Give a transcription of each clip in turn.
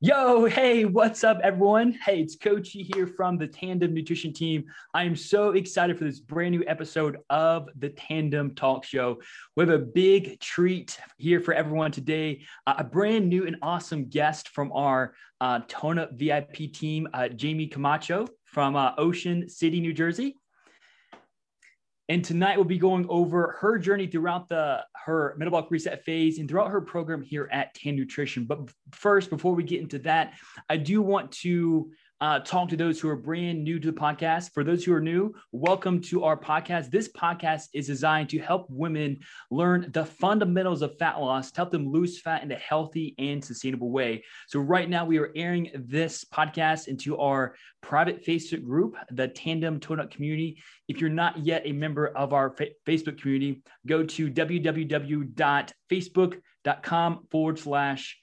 Yo, hey, what's up, everyone? Hey, it's Coach G here from the Tandem Nutrition Team. I am so excited for this brand new episode of the Tandem Talk Show. We have a big treat here for everyone today. Uh, a brand new and awesome guest from our uh, Tone Up VIP team, uh, Jamie Camacho from uh, Ocean City, New Jersey. And tonight we'll be going over her journey throughout the her metabolic reset phase and throughout her program here at Tan Nutrition. But first, before we get into that, I do want to uh, talk to those who are brand new to the podcast. For those who are new, welcome to our podcast. This podcast is designed to help women learn the fundamentals of fat loss, to help them lose fat in a healthy and sustainable way. So, right now, we are airing this podcast into our private Facebook group, the Tandem Tone Up Community. If you're not yet a member of our fa- Facebook community, go to www.facebook.com forward slash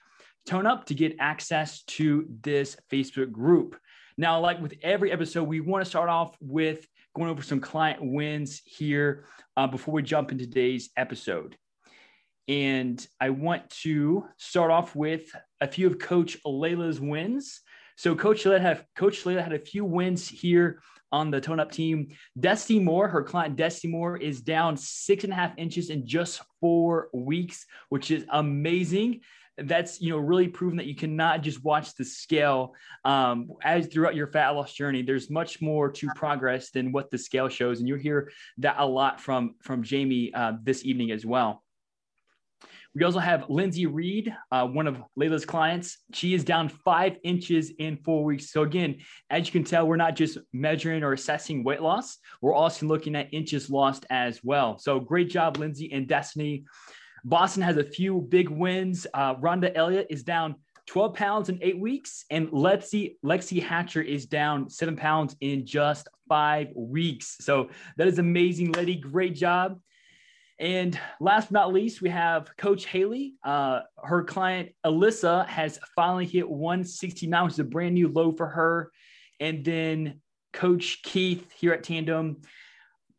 tone up to get access to this Facebook group. Now, like with every episode, we want to start off with going over some client wins here uh, before we jump into today's episode. And I want to start off with a few of Coach Layla's wins. So Coach Layla had Coach Layla had a few wins here on the Tone Up team. Destiny Moore, her client Destiny Moore, is down six and a half inches in just four weeks, which is amazing that's you know really proven that you cannot just watch the scale um, as throughout your fat loss journey there's much more to progress than what the scale shows and you'll hear that a lot from from jamie uh, this evening as well we also have Lindsay Reed, uh, one of Layla's clients. She is down five inches in four weeks. So, again, as you can tell, we're not just measuring or assessing weight loss, we're also looking at inches lost as well. So, great job, Lindsay and Destiny. Boston has a few big wins. Uh, Rhonda Elliott is down 12 pounds in eight weeks, and Lexi Lexi Hatcher is down seven pounds in just five weeks. So that is amazing, lady. Great job. And last but not least, we have Coach Haley. Uh, her client Alyssa has finally hit 169, which is a brand new low for her. And then Coach Keith here at Tandem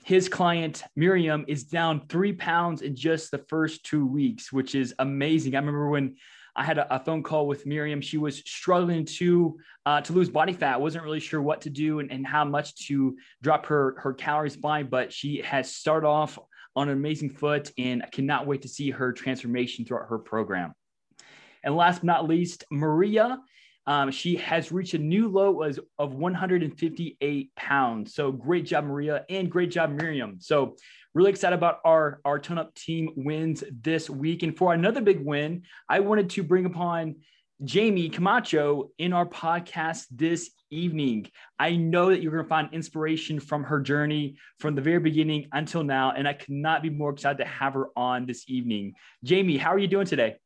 his client Miriam is down three pounds in just the first two weeks, which is amazing. I remember when I had a, a phone call with Miriam. She was struggling to uh, to lose body fat. wasn't really sure what to do and, and how much to drop her her calories by, but she has started off on an amazing foot, and I cannot wait to see her transformation throughout her program. And last but not least, Maria um, she has reached a new low of, of 158 pounds. So great job, Maria, and great job, Miriam. So really excited about our our tone up team wins this week. And for another big win, I wanted to bring upon Jamie Camacho in our podcast this evening. I know that you're going to find inspiration from her journey from the very beginning until now, and I could not be more excited to have her on this evening. Jamie, how are you doing today?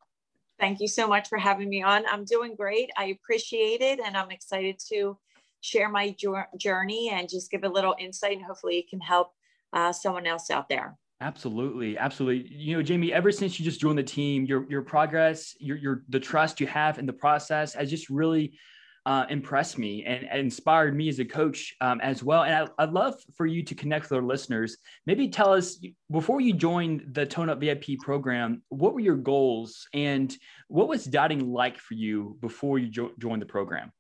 Thank you so much for having me on. I'm doing great. I appreciate it. And I'm excited to share my journey and just give a little insight. And hopefully, it can help uh, someone else out there. Absolutely, absolutely. You know, Jamie, ever since you just joined the team, your your progress, your your the trust you have in the process has just really uh, impressed me and, and, inspired me as a coach um, as well. And I, would love for you to connect with our listeners. Maybe tell us before you joined the Tone Up VIP program, what were your goals and what was dieting like for you before you jo- joined the program?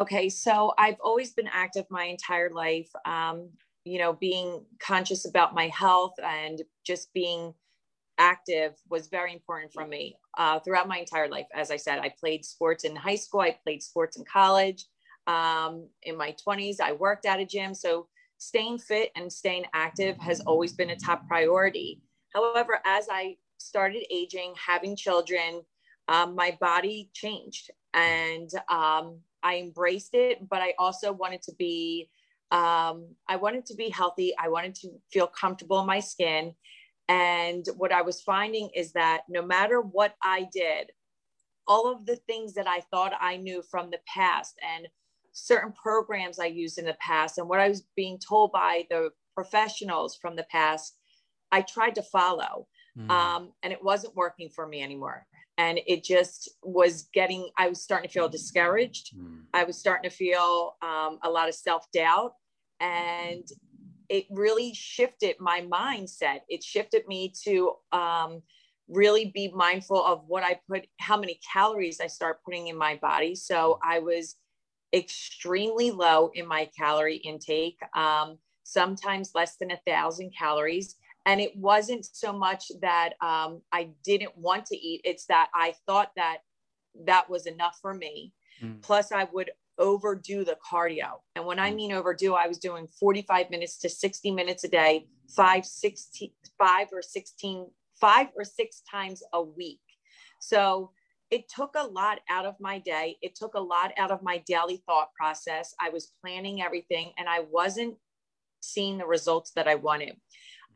Okay, so I've always been active my entire life. Um, you know, being conscious about my health and just being active was very important for me uh, throughout my entire life. As I said, I played sports in high school, I played sports in college. Um, in my 20s, I worked at a gym. So staying fit and staying active has always been a top priority. However, as I started aging, having children, um, my body changed and um, I embraced it, but I also wanted to be. Um, I wanted to be healthy. I wanted to feel comfortable in my skin. And what I was finding is that no matter what I did, all of the things that I thought I knew from the past and certain programs I used in the past and what I was being told by the professionals from the past, I tried to follow. Mm. Um, and it wasn't working for me anymore. And it just was getting, I was starting to feel discouraged. Mm. I was starting to feel um, a lot of self doubt. And it really shifted my mindset. It shifted me to um, really be mindful of what I put, how many calories I start putting in my body. So I was extremely low in my calorie intake, um, sometimes less than a thousand calories. And it wasn't so much that um, I didn't want to eat, it's that I thought that that was enough for me. Mm. Plus, I would overdo the cardio. And when I mm. mean overdo, I was doing 45 minutes to 60 minutes a day, five, 16, five or 16, five or six times a week. So it took a lot out of my day. It took a lot out of my daily thought process. I was planning everything and I wasn't seeing the results that I wanted.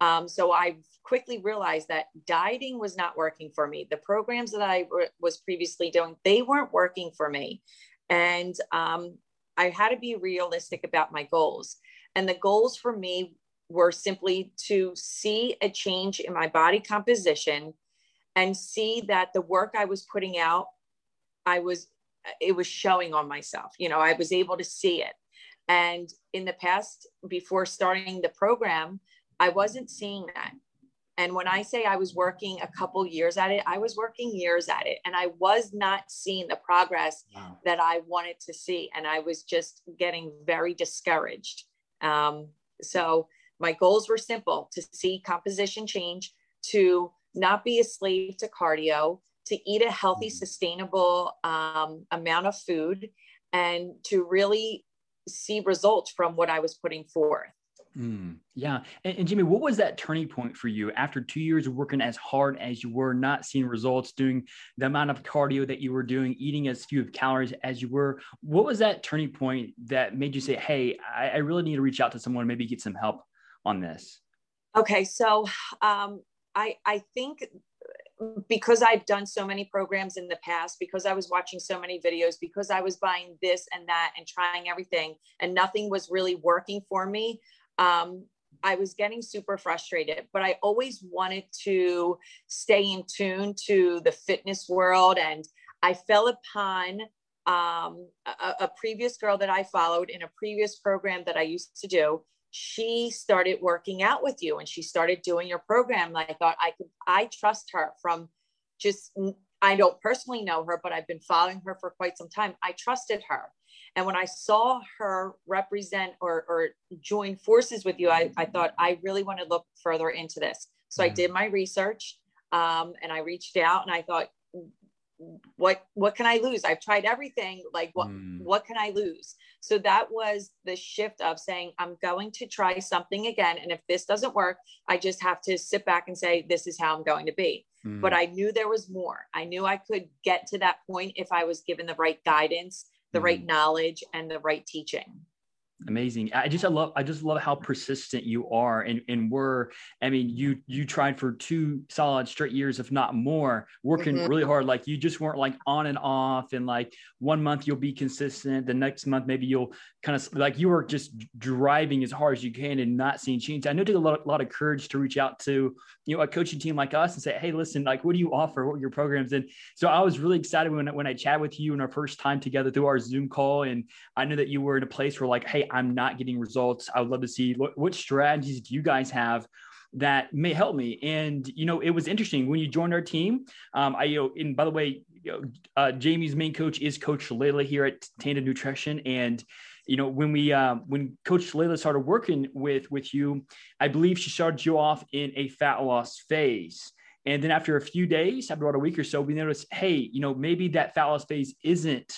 Um, so I quickly realized that dieting was not working for me. The programs that I w- was previously doing, they weren't working for me. And um, I had to be realistic about my goals. And the goals for me were simply to see a change in my body composition and see that the work I was putting out, I was, it was showing on myself. You know, I was able to see it. And in the past, before starting the program, I wasn't seeing that. And when I say I was working a couple years at it, I was working years at it and I was not seeing the progress wow. that I wanted to see. And I was just getting very discouraged. Um, so my goals were simple to see composition change, to not be a slave to cardio, to eat a healthy, mm-hmm. sustainable um, amount of food, and to really see results from what I was putting forth. Mm, yeah. And, and, Jamie, what was that turning point for you after two years of working as hard as you were, not seeing results, doing the amount of cardio that you were doing, eating as few calories as you were? What was that turning point that made you say, hey, I, I really need to reach out to someone, maybe get some help on this? Okay. So um, I, I think because I've done so many programs in the past, because I was watching so many videos, because I was buying this and that and trying everything, and nothing was really working for me um, I was getting super frustrated, but I always wanted to stay in tune to the fitness world. And I fell upon um, a, a, previous girl that I followed in a previous program that I used to do. She started working out with you and she started doing your program. I thought I could, I trust her from just, I don't personally know her, but I've been following her for quite some time. I trusted her. And when I saw her represent or, or join forces with you, I, I thought I really want to look further into this. So mm-hmm. I did my research um, and I reached out and I thought, what what can I lose? I've tried everything. Like what mm. what can I lose? So that was the shift of saying I'm going to try something again, and if this doesn't work, I just have to sit back and say this is how I'm going to be. Mm. But I knew there was more. I knew I could get to that point if I was given the right guidance the mm-hmm. right knowledge and the right teaching amazing. I just i love i just love how persistent you are and and we're. I mean you you tried for two solid straight years if not more working mm-hmm. really hard. Like you just weren't like on and off. And like one month you'll be consistent the next month maybe you'll kind of like you were just driving as hard as you can and not seeing change. I know it took a lot, a lot of courage to reach out to you know a coaching team like us and say hey listen like what do you offer? What are your programs? And so i was really excited when, when i chatted with you in our first time together through our zoom call. And i knew that you were in a place where like hey I'm not getting results. I would love to see what, what strategies do you guys have that may help me. And you know, it was interesting when you joined our team. Um, I you know, and by the way, you know, uh, Jamie's main coach is Coach Layla here at Tandem Nutrition, and you know, when we uh, when Coach Layla started working with with you, I believe she started you off in a fat loss phase. And then after a few days, after about a week or so, we noticed, hey, you know, maybe that fat loss phase isn't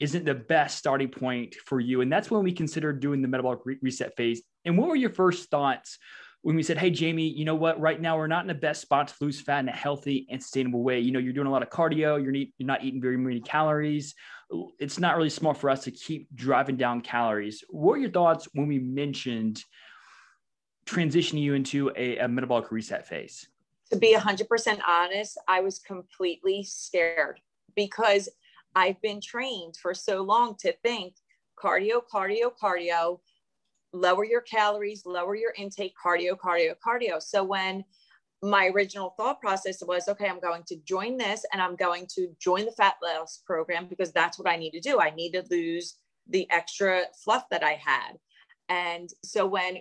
isn't the best starting point for you. And that's when we considered doing the metabolic re- reset phase. And what were your first thoughts when we said, Hey, Jamie, you know what? Right now, we're not in the best spot to lose fat in a healthy and sustainable way. You know, you're doing a lot of cardio, you're, you're not eating very many calories. It's not really smart for us to keep driving down calories. What were your thoughts when we mentioned transitioning you into a, a metabolic reset phase? To be 100% honest, I was completely scared because I've been trained for so long to think cardio, cardio, cardio, lower your calories, lower your intake, cardio, cardio, cardio. So when my original thought process was okay i'm going to join this and i'm going to join the fat loss program because that's what i need to do. I need to lose the extra fluff that i had. And so when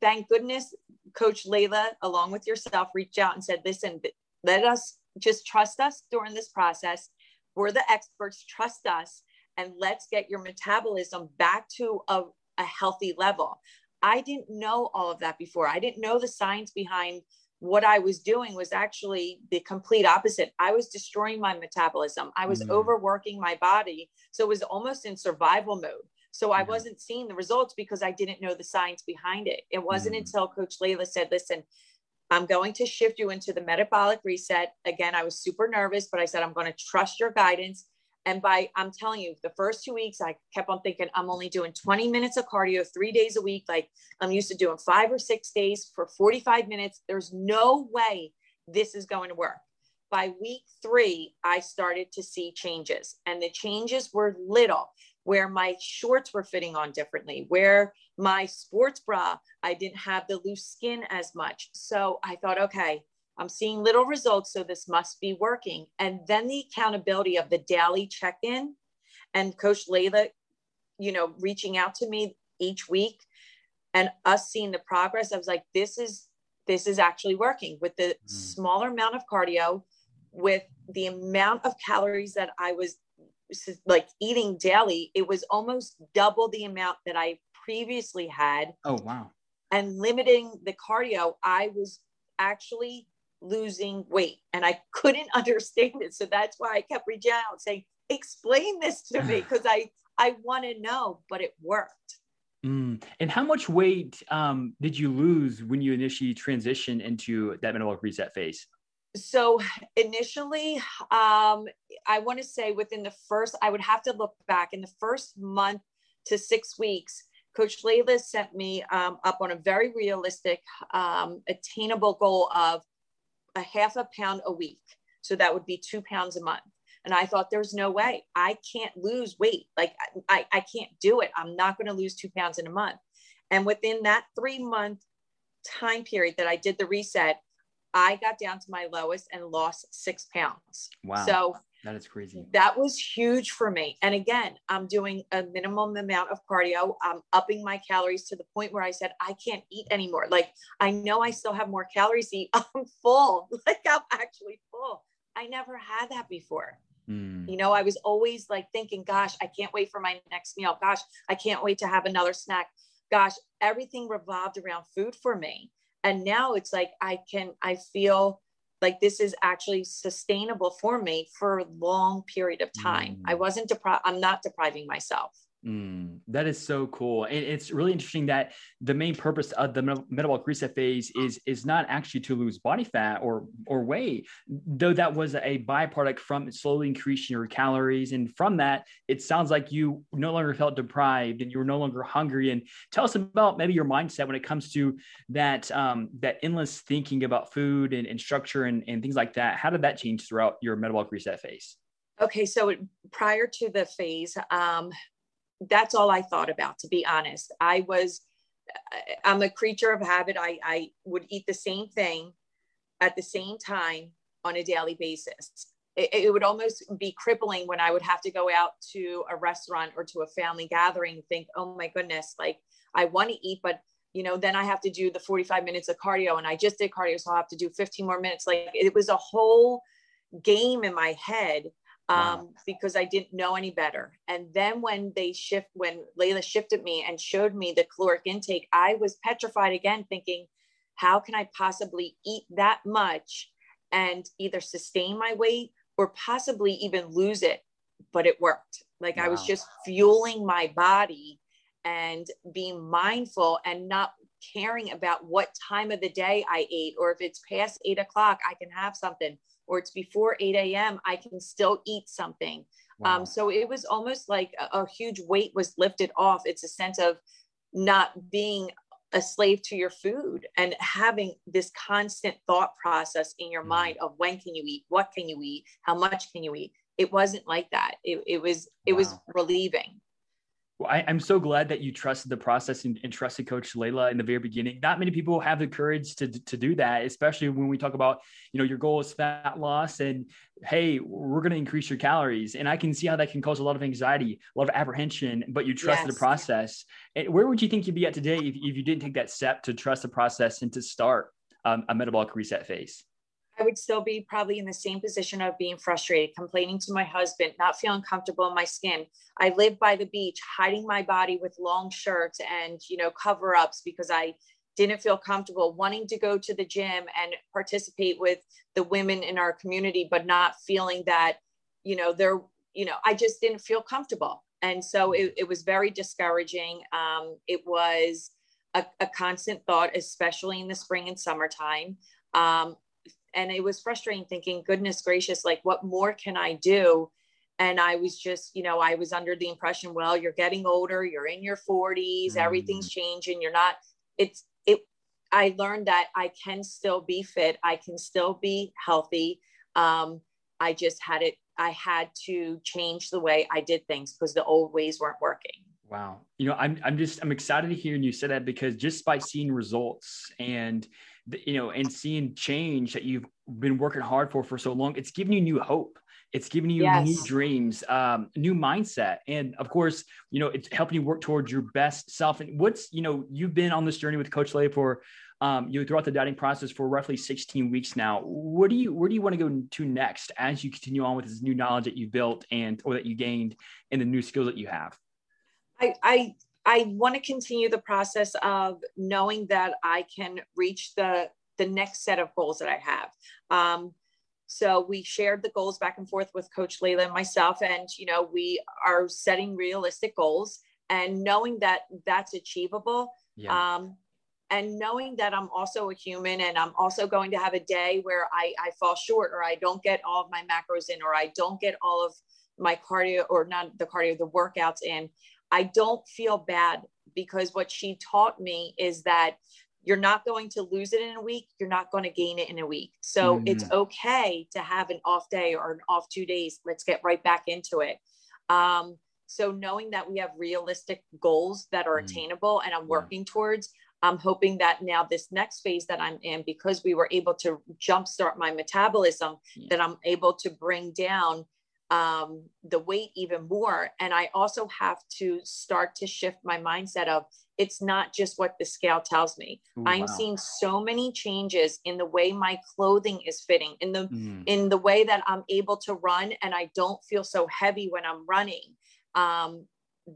thank goodness coach layla along with yourself reached out and said listen let us just trust us during this process we're the experts trust us and let's get your metabolism back to a, a healthy level i didn't know all of that before i didn't know the science behind what I was doing was actually the complete opposite. I was destroying my metabolism. I was mm. overworking my body. So it was almost in survival mode. So I mm. wasn't seeing the results because I didn't know the science behind it. It wasn't mm. until Coach Layla said, listen, I'm going to shift you into the metabolic reset. Again, I was super nervous, but I said, I'm going to trust your guidance. And by, I'm telling you, the first two weeks, I kept on thinking, I'm only doing 20 minutes of cardio three days a week. Like I'm used to doing five or six days for 45 minutes. There's no way this is going to work. By week three, I started to see changes, and the changes were little where my shorts were fitting on differently, where my sports bra, I didn't have the loose skin as much. So I thought, okay, I'm seeing little results, so this must be working. And then the accountability of the daily check in and Coach Layla, you know, reaching out to me each week and us seeing the progress. I was like, this is this is actually working with the mm. smaller amount of cardio, with the amount of calories that I was like eating daily. It was almost double the amount that I previously had. Oh wow. And limiting the cardio, I was actually losing weight and I couldn't understand it. So that's why I kept reaching out saying, explain this to me because I, I want to know, but it worked. Mm. And how much weight um, did you lose when you initially transitioned into that metabolic reset phase? So initially, um, I want to say within the first, I would have to look back in the first month to six weeks. Coach Layla sent me um, up on a very realistic, um, attainable goal of a half a pound a week. So that would be two pounds a month. And I thought, there's no way I can't lose weight. Like, I, I can't do it. I'm not going to lose two pounds in a month. And within that three month time period that I did the reset, I got down to my lowest and lost six pounds. Wow. So that is crazy. That was huge for me. And again, I'm doing a minimum amount of cardio. I'm upping my calories to the point where I said, I can't eat anymore. Like, I know I still have more calories to eat. I'm full. Like, I'm actually full. I never had that before. Mm. You know, I was always like thinking, gosh, I can't wait for my next meal. Gosh, I can't wait to have another snack. Gosh, everything revolved around food for me. And now it's like I can, I feel like this is actually sustainable for me for a long period of time. Mm. I wasn't deprived, I'm not depriving myself. Mm, that is so cool. And it's really interesting that the main purpose of the metabolic reset phase is is not actually to lose body fat or or weight, though that was a byproduct from slowly increasing your calories. And from that, it sounds like you no longer felt deprived and you were no longer hungry. And tell us about maybe your mindset when it comes to that um, that endless thinking about food and, and structure and, and things like that. How did that change throughout your metabolic reset phase? Okay, so prior to the phase, um, that's all I thought about, to be honest. I was, I'm a creature of habit. I, I would eat the same thing at the same time on a daily basis. It, it, would almost be crippling when I would have to go out to a restaurant or to a family gathering and think, oh my goodness, like I want to eat, but you know, then I have to do the 45 minutes of cardio and I just did cardio. So I'll have to do 15 more minutes. Like it was a whole game in my head um, wow. because I didn't know any better. And then when they shift, when Layla shifted me and showed me the caloric intake, I was petrified again, thinking, how can I possibly eat that much and either sustain my weight or possibly even lose it? But it worked. Like wow. I was just fueling my body and being mindful and not caring about what time of the day I ate or if it's past eight o'clock, I can have something or it's before 8 a.m., I can still eat something. Um, wow. Um, so it was almost like a, a huge weight was lifted off. It's a sense of not being a slave to your food and having this constant thought process in your mm. mind of when can you eat, what can you eat, how much can you eat. It wasn't like that. It, it was it wow. was relieving. Well, I, am so glad that you trusted the process and, and, trusted Coach Layla in the very beginning. Not many people have the courage to, to do that, especially when we talk about, you know, your goal is fat loss and hey, we're going to increase your calories. And I can see how that can cause a lot of anxiety, a lot of apprehension, but you trusted yes. the process. And where would you think you'd be at today if, if you didn't take that step to trust the process and to start um, a metabolic reset phase? I would still be probably in the same position of being frustrated, complaining to my husband, not feeling comfortable in my skin. I live by the beach, hiding my body with long shirts and, you know, cover ups because I didn't feel comfortable wanting to go to the gym and participate with the women in our community, but not feeling that, you know, they're, you know, I just didn't feel comfortable. And so it, it was very discouraging. Um, it was a, a constant thought, especially in the spring and summertime. Um, and it was frustrating thinking goodness gracious like what more can i do? And i was just you know i was under the impression well you're getting older you're in your 40s mm. everything's changing you're not it's it i learned that i can still be fit i can still be healthy um, i just had it i had to change the way i did things because the old ways weren't working. Wow. You know i'm, I'm just i'm excited to hear you say that because just by seeing results and you know, and seeing change that you've been working hard for for so long, it's giving you new hope. It's giving you yes. new dreams, um, new mindset, and of course, you know, it's helping you work towards your best self. And what's, you know, you've been on this journey with Coach Lay for, um, you know, throughout the dieting process for roughly 16 weeks now. What do you, where do you want to go to next as you continue on with this new knowledge that you built and or that you gained and the new skills that you have? I, I I want to continue the process of knowing that I can reach the the next set of goals that I have. Um, so we shared the goals back and forth with Coach Layla and myself, and you know we are setting realistic goals and knowing that that's achievable. Yeah. Um, and knowing that I'm also a human and I'm also going to have a day where I, I fall short or I don't get all of my macros in or I don't get all of my cardio or not the cardio, the workouts in. I don't feel bad because what she taught me is that you're not going to lose it in a week. You're not going to gain it in a week. So mm-hmm. it's okay to have an off day or an off two days. Let's get right back into it. Um, so knowing that we have realistic goals that are mm-hmm. attainable and I'm working yeah. towards, I'm hoping that now this next phase that I'm in, because we were able to jumpstart my metabolism, yeah. that I'm able to bring down um, the weight even more. And I also have to start to shift my mindset of it's not just what the scale tells me. Ooh, I'm wow. seeing so many changes in the way my clothing is fitting, in the mm. in the way that I'm able to run and I don't feel so heavy when I'm running. Um,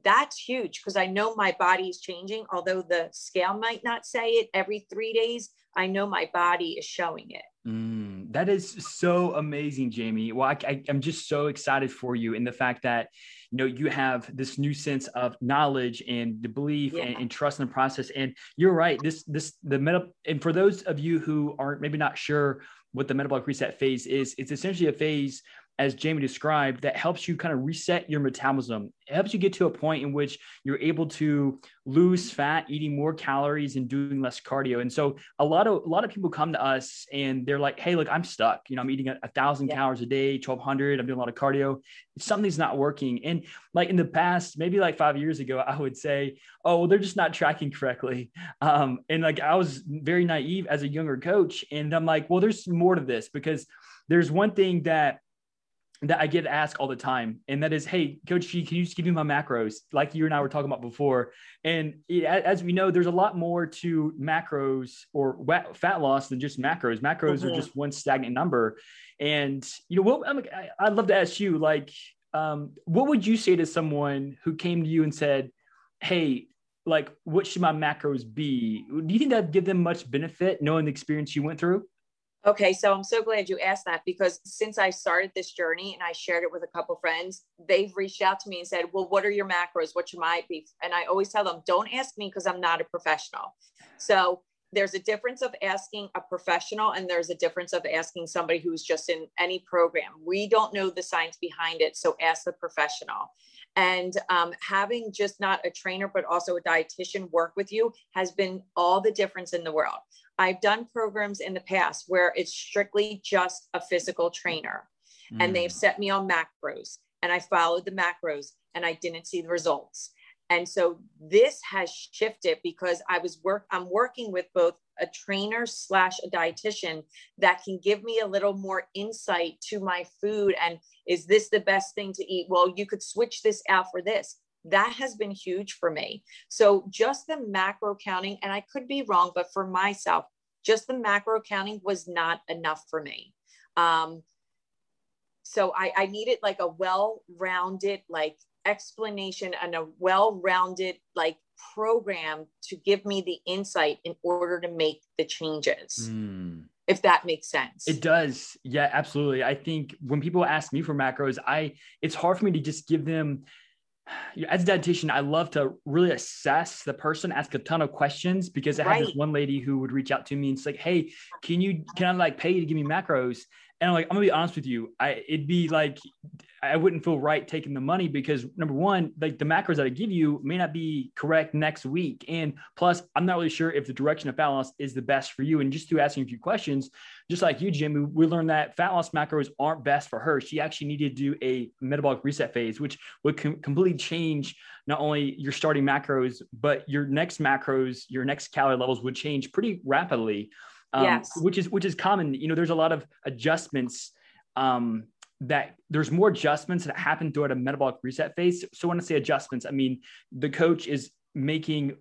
that's huge because I know my body is changing. Although the scale might not say it every three days, I know my body is showing it. Mm, that is so amazing, Jamie. Well, I, am just so excited for you in the fact that you know you have this new sense of knowledge and the belief yeah. and, and, trust in the process. And you're right. This this the meta and for those of you who aren't maybe not sure what the metabolic reset phase is, it's essentially a phase as Jamie described, that helps you kind of reset your metabolism. It helps you get to a point in which you're able to lose fat, eating more calories and doing less cardio. And so a lot of a lot of people come to us and they're like, "Hey, look, I'm stuck. You know, I'm eating a, a thousand yeah. calories a day, 1,200. I'm doing a lot of cardio. Something's not working." And like in the past, maybe like five years ago, I would say, "Oh, well, they're just not tracking correctly." Um, and like I was very naive as a younger coach, and I'm like, "Well, there's more to this because." There's one thing that that I get asked all the time, and that is, "Hey, Coach G, can you just give me my macros?" Like you and I were talking about before. And as we know, there's a lot more to macros or fat loss than just macros. Macros mm-hmm. are just one stagnant number. And you know, what I'm, I'd love to ask you, like, um, what would you say to someone who came to you and said, "Hey, like, what should my macros be?" Do you think that'd give them much benefit knowing the experience you went through? Okay, so I'm so glad you asked that because since I started this journey and I shared it with a couple friends, they've reached out to me and said, "Well, what are your macros? What should my be?" And I always tell them, "Don't ask me because I'm not a professional." So there's a difference of asking a professional and there's a difference of asking somebody who's just in any program. We don't know the science behind it, so ask the professional. And um, having just not a trainer, but also a dietitian work with you has been all the difference in the world. I've done programs in the past where it's strictly just a physical trainer mm. and they've mm. set me on macros and I followed the macros and I didn't see the results. And so this has shifted because I was work I'm working with both a trainer slash a dietitian that can give me a little more insight to my food and is this the best thing to eat? Well, you could switch this out for this. That has been huge for me. So just the macro counting, and I could be wrong, but for myself, just the macro counting was not enough for me. Um, so I, I needed like a well-rounded like explanation and a well-rounded like program to give me the insight in order to make the changes mm. if that makes sense it does yeah absolutely i think when people ask me for macros i it's hard for me to just give them as a dietitian, I love to really assess the person, ask a ton of questions because I right. had this one lady who would reach out to me and say, Hey, can you, can I like pay you to give me macros? And I'm like, I'm gonna be honest with you. I it'd be like I wouldn't feel right taking the money because number one, like the macros that I give you may not be correct next week. And plus, I'm not really sure if the direction of fat loss is the best for you. And just through asking a few questions, just like you, Jim, we, we learned that fat loss macros aren't best for her. She actually needed to do a metabolic reset phase, which would com- completely change not only your starting macros, but your next macros, your next calorie levels would change pretty rapidly um, yes. which is which is common. You know, there's a lot of adjustments um, that there's more adjustments that happen throughout a metabolic reset phase. So when I say adjustments, I mean the coach is making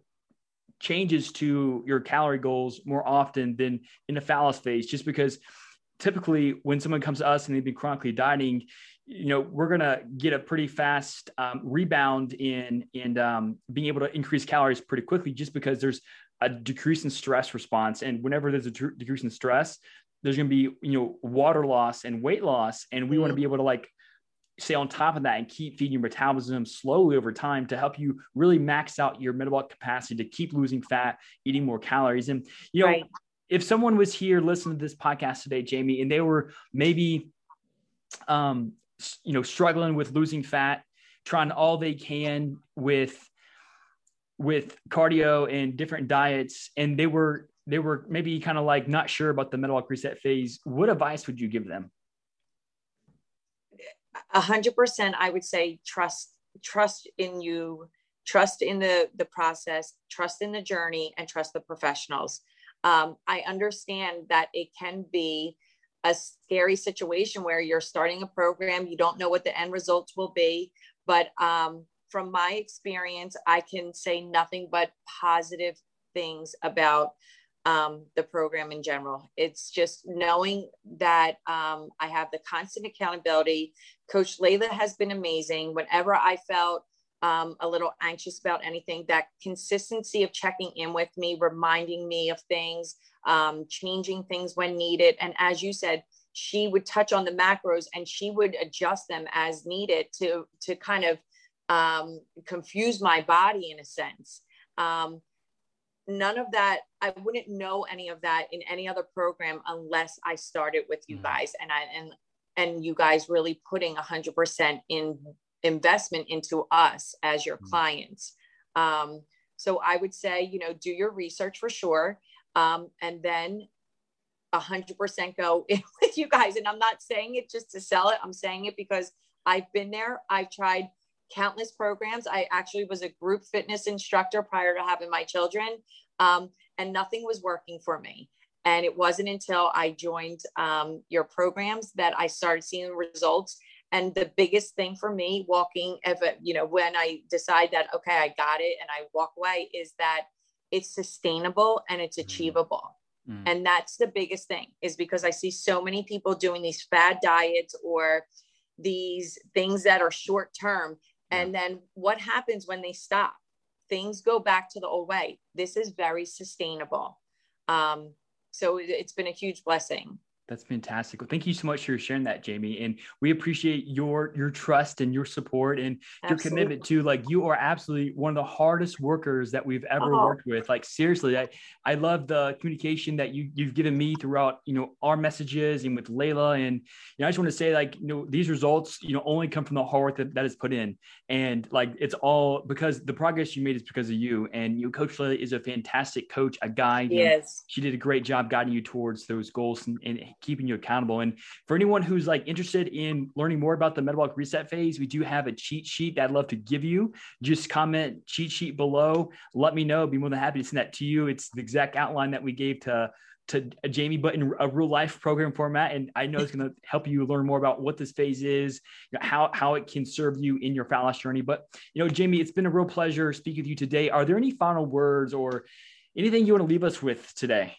changes to your calorie goals more often than in fat loss phase, just because typically when someone comes to us and they've been chronically dieting, you know, we're gonna get a pretty fast um, rebound in and um, being able to increase calories pretty quickly, just because there's a decrease in stress response. And whenever there's a decrease in stress, there's going to be, you know, water loss and weight loss. And we mm-hmm. want to be able to like stay on top of that and keep feeding your metabolism slowly over time to help you really max out your metabolic capacity to keep losing fat, eating more calories. And, you know, right. if someone was here listening to this podcast today, Jamie, and they were maybe, um, you know, struggling with losing fat, trying all they can with with cardio and different diets and they were they were maybe kind of like not sure about the metabolic reset phase what advice would you give them? A hundred percent i would say trust trust in you trust in the the process trust in the journey and trust the professionals. Um, i understand that it can be a scary situation where you're starting a program you don't know what the end results will be but um, from my experience, I can say nothing but positive things about um, the program in general. It's just knowing that um, I have the constant accountability. Coach Layla has been amazing. Whenever I felt um, a little anxious about anything, that consistency of checking in with me, reminding me of things, um, changing things when needed. And as you said, she would touch on the macros and she would adjust them as needed to to kind of um, confused my body in a sense. Um, none of that, I wouldn't know any of that in any other program unless I started with you mm. guys and I and and you guys really putting a hundred percent in investment into us as your mm. clients. Um, so I would say, you know, do your research for sure. Um, and then a hundred percent go in with you guys. And I'm not saying it just to sell it. I'm saying it because I've been there. I've tried countless programs. I actually was a group fitness instructor prior to having my children, um, and nothing was working for me. And it wasn't until I joined um, your programs that I started seeing results. And the biggest thing for me walking, if it, you know, when I decide that, okay, I got it and I walk away, is that it's sustainable and it's mm-hmm. achievable. Mm. And that's the biggest thing, is because I see so many people doing these fad diets or these things that are short term and then what happens when they stop? Things go back to the old way. This is very sustainable. Um, so it's been a huge blessing. That's fantastic. Well, thank you so much for sharing that, Jamie. And we appreciate your your trust and your support and absolutely. your commitment to like you are absolutely one of the hardest workers that we've ever oh. worked with. Like seriously, I I love the communication that you you've given me throughout you know our messages and with Layla. And you know, I just want to say like you know these results you know only come from the hard work that, that is put in, and like it's all because the progress you made is because of you. And you, Coach Layla, is a fantastic coach, a guide. Yes, she did a great job guiding you towards those goals and, and keeping you accountable. And for anyone who's like interested in learning more about the metabolic reset phase, we do have a cheat sheet that I'd love to give you. Just comment cheat sheet below. Let me know. be more than happy to send that to you. It's the exact outline that we gave to to Jamie, but in a real life program format. And I know it's going to help you learn more about what this phase is, you know, how, how it can serve you in your fat loss journey. But, you know, Jamie, it's been a real pleasure speaking with you today. Are there any final words or anything you want to leave us with today?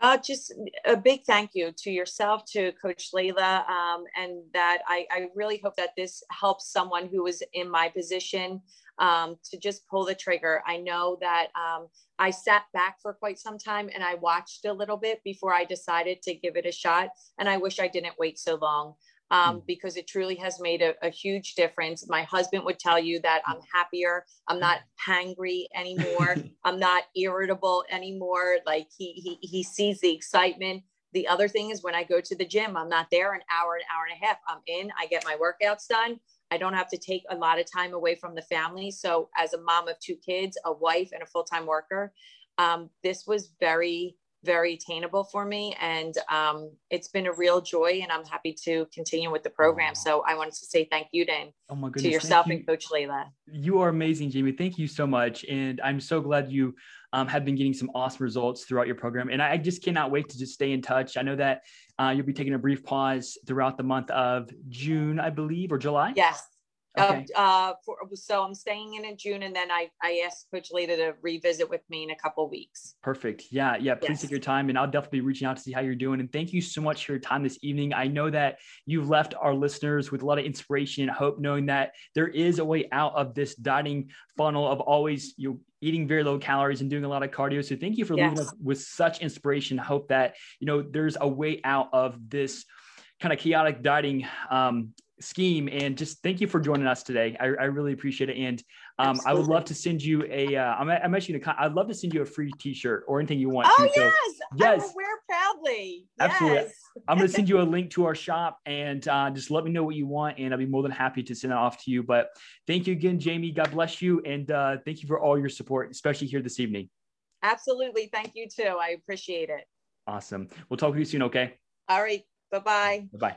Uh, just a big thank you to yourself, to Coach Layla, um, and that I, I, really hope that this helps someone who is in my position um, to just pull the trigger. I know that um, I sat back for quite some time and I watched a little bit before I decided to give it a shot, and I wish I didn't wait so long um, mm. because it truly has made a, a, huge difference. My husband would tell you that I'm happier. I'm not hangry anymore. I'm not irritable anymore. Like he, he, he sees the excitement. The other thing is when I go to the gym, I'm not there an hour, an hour and a half. I'm in, I get my workouts done. I don't have to take a lot of time away from the family. So as a mom of two kids, a wife and a full-time worker, um, this was very very attainable for me. And um, it's been a real joy, and I'm happy to continue with the program. So I wanted to say thank you, Dan, oh my goodness, to yourself you. and Coach Layla. You are amazing, Jamie. Thank you so much. And I'm so glad you um, have been getting some awesome results throughout your program. And I just cannot wait to just stay in touch. I know that uh, you'll be taking a brief pause throughout the month of June, I believe, or July. Yes. Okay. Uh, for, so I'm staying in in June, and then I I asked Coach Lita to revisit with me in a couple weeks. Perfect. Yeah, yeah. Please yes. take your time, and I'll definitely be reaching out to see how you're doing. And thank you so much for your time this evening. I know that you've left our listeners with a lot of inspiration and hope, knowing that there is a way out of this dieting funnel of always you know, eating very low calories and doing a lot of cardio. So thank you for yes. leaving us with such inspiration. Hope that you know there's a way out of this kind of chaotic dieting um, scheme and just thank you for joining us today. I, I really appreciate it. And um, I would love to send you a. Uh, I'm, I'm actually gonna, I'd love to send you a free t-shirt or anything you want. Oh, to. yes. So, yes. Wear proudly. Absolutely. Yes. I'm going to send you a link to our shop and uh, just let me know what you want. And I'll be more than happy to send it off to you. But thank you again, Jamie. God bless you. And uh, thank you for all your support, especially here this evening. Absolutely. Thank you too. I appreciate it. Awesome. We'll talk to you soon. Okay. All right. Bye-bye. Bye-bye.